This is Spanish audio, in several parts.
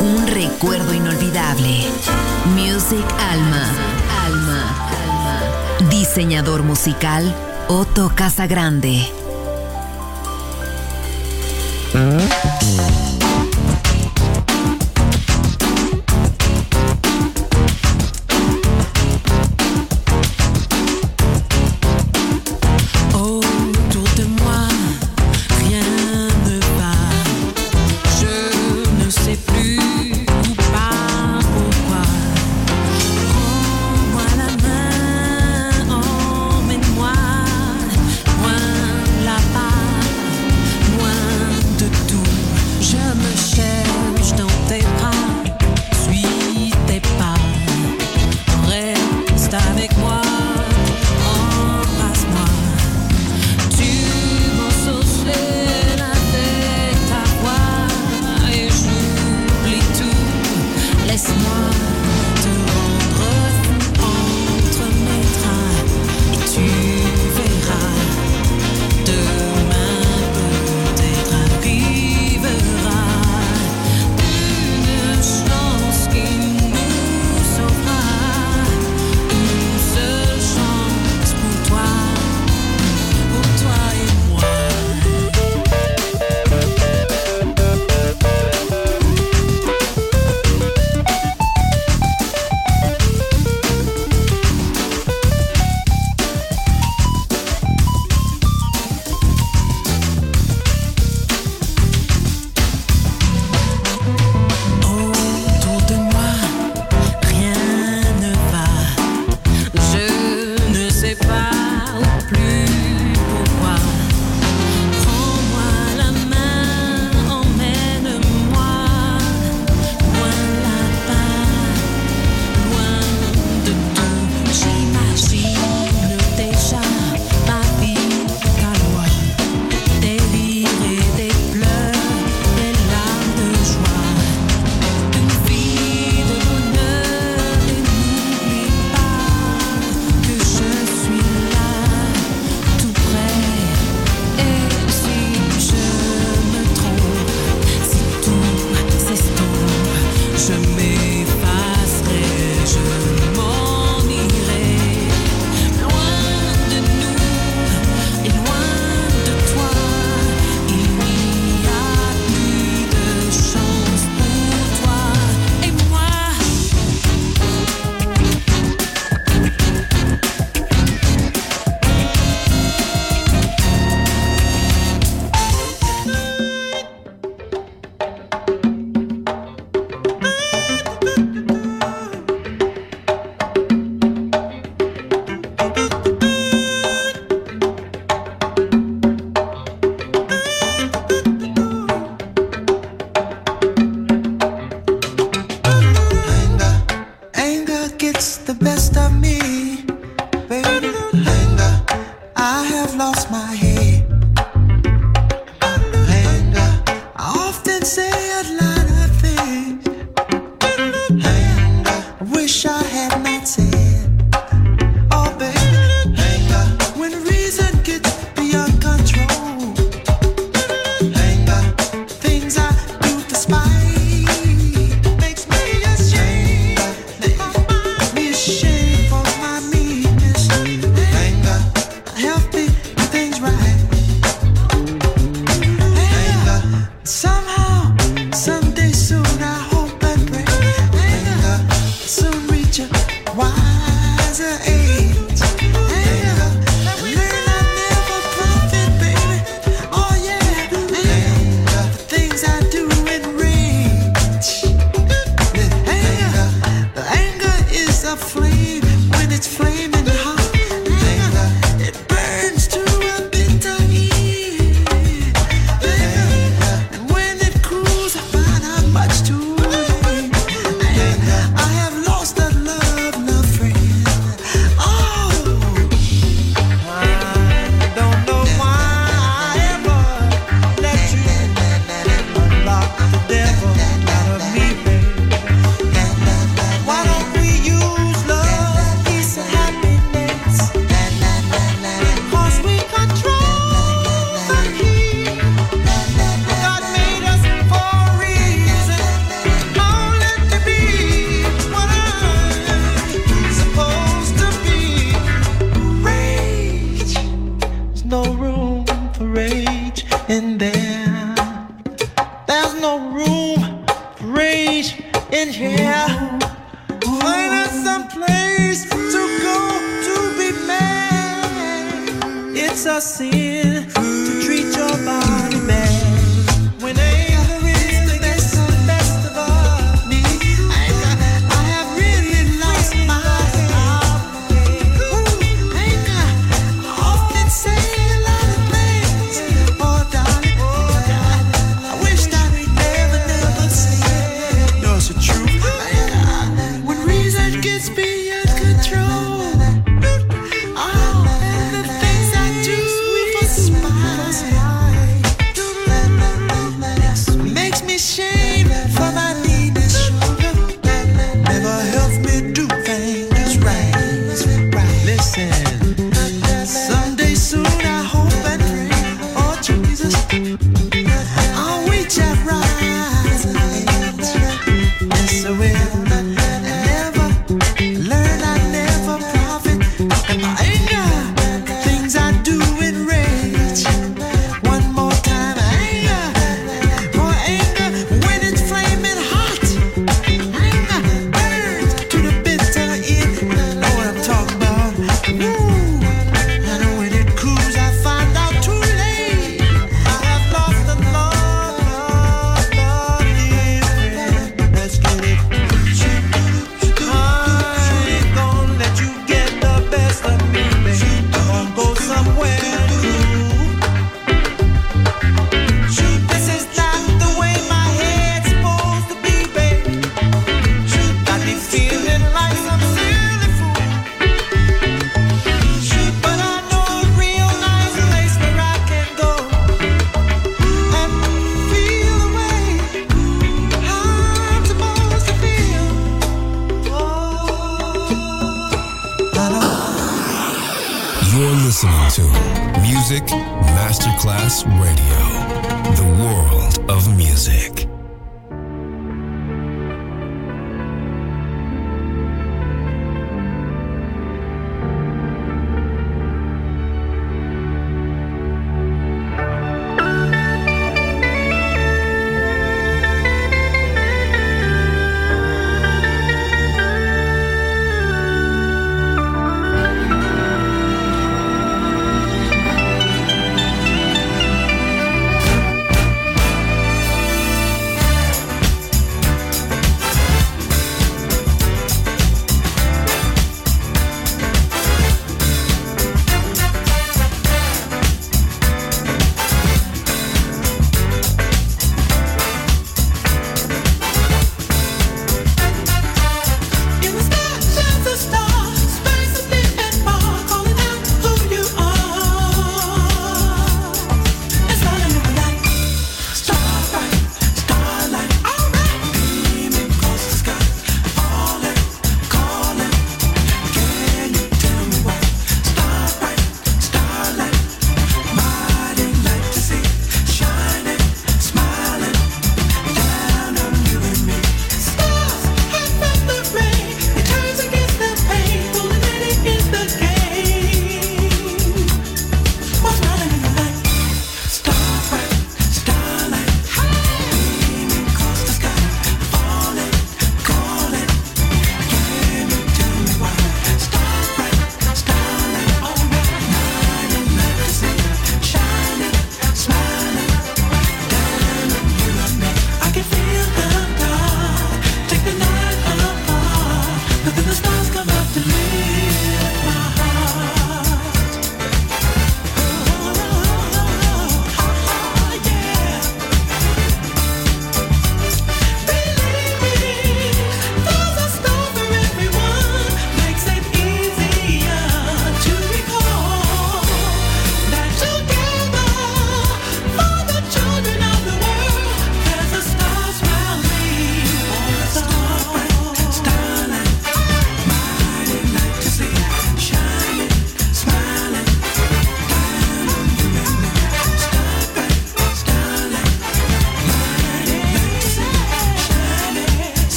un recuerdo inolvidable. Music Alma, Alma, Alma. Diseñador musical Otto Casagrande. right.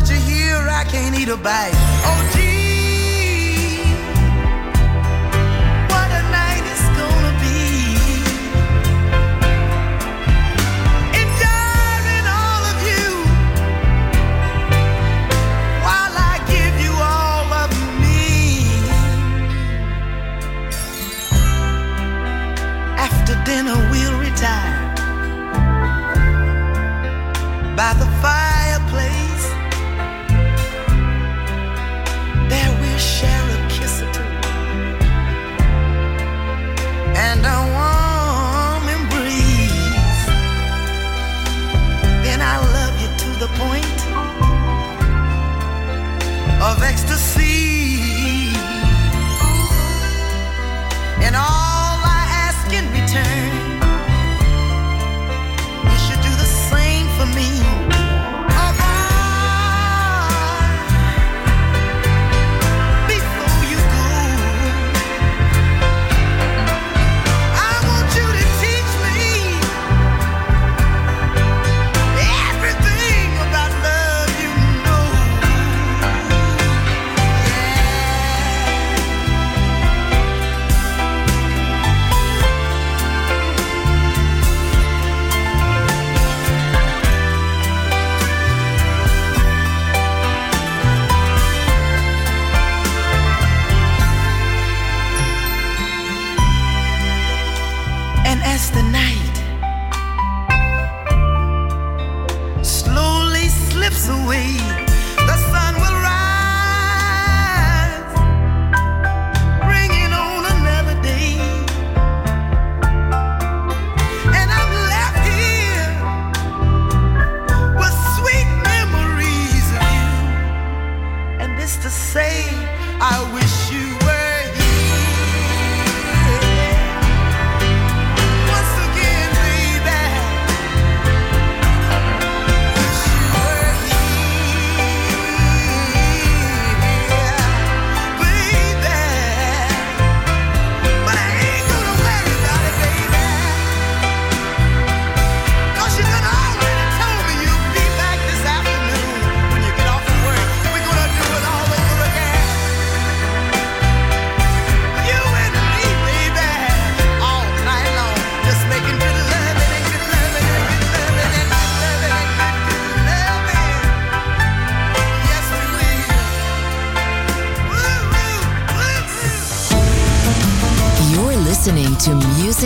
that you're here, I can't eat a bite. Oh, geez.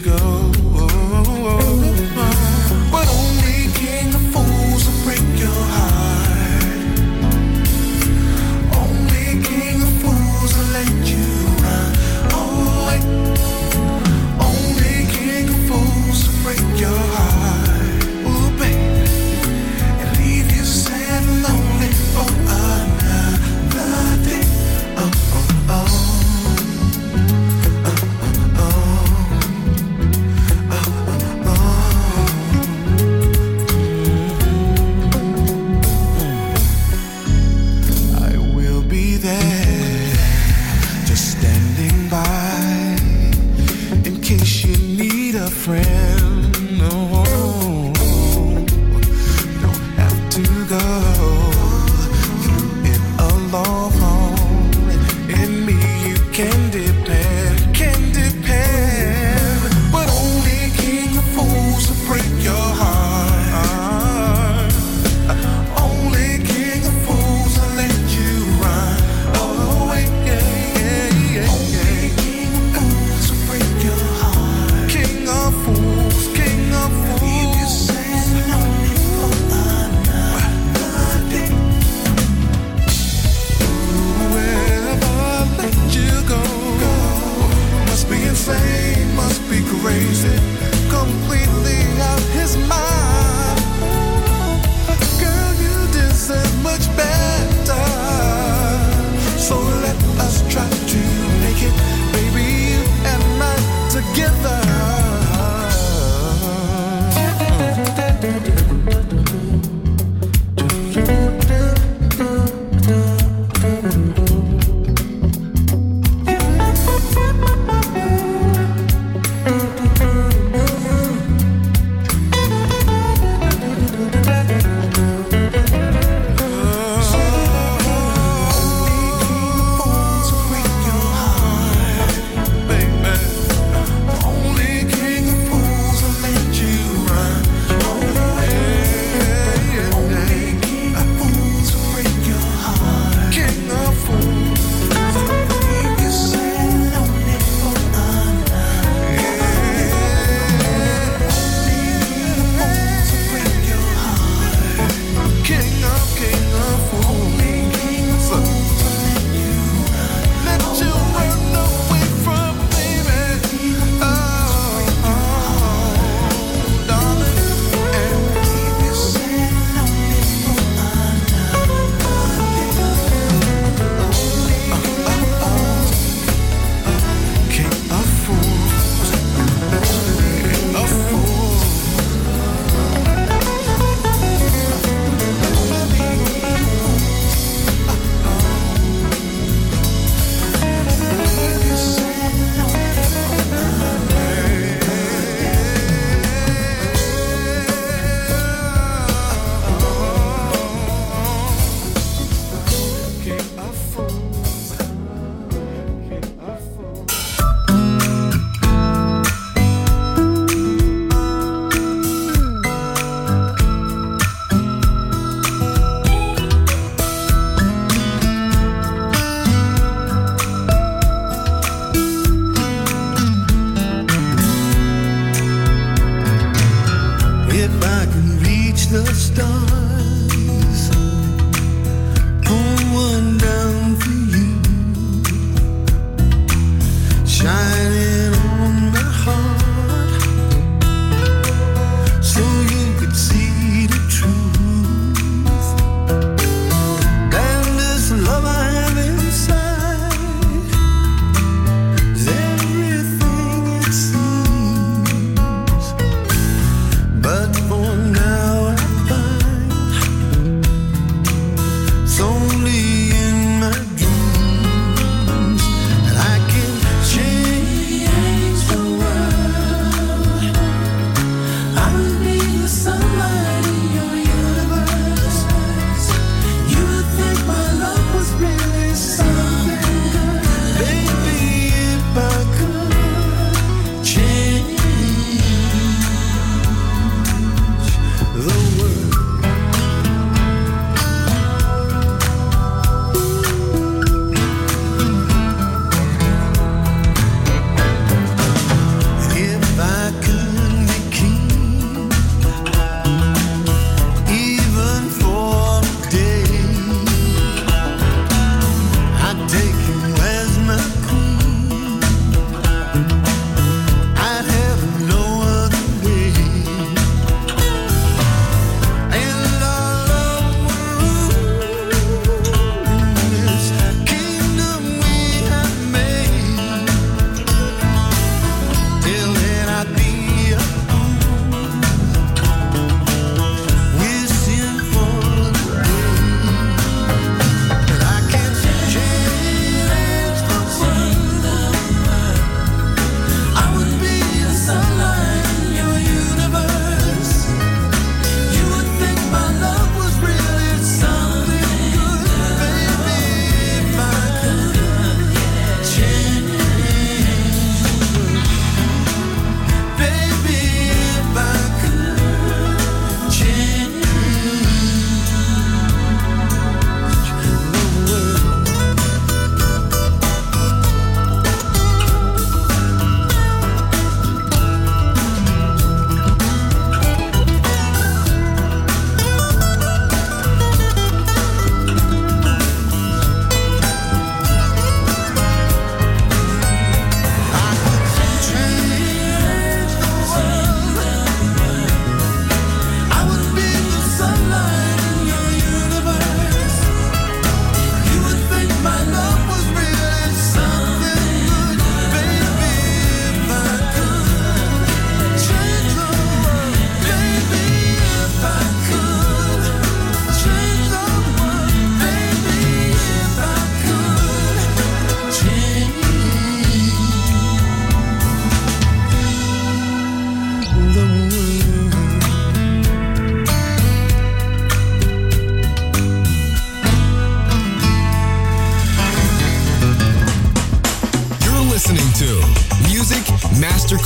go. friend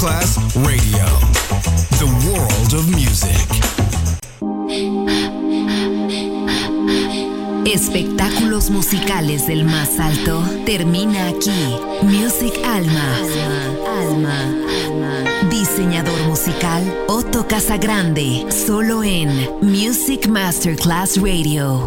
Masterclass Radio. The world of music. Espectáculos musicales del más alto termina aquí. Music Alma. Alma. Alma. Diseñador musical Otto Casagrande. Solo en Music Masterclass Radio.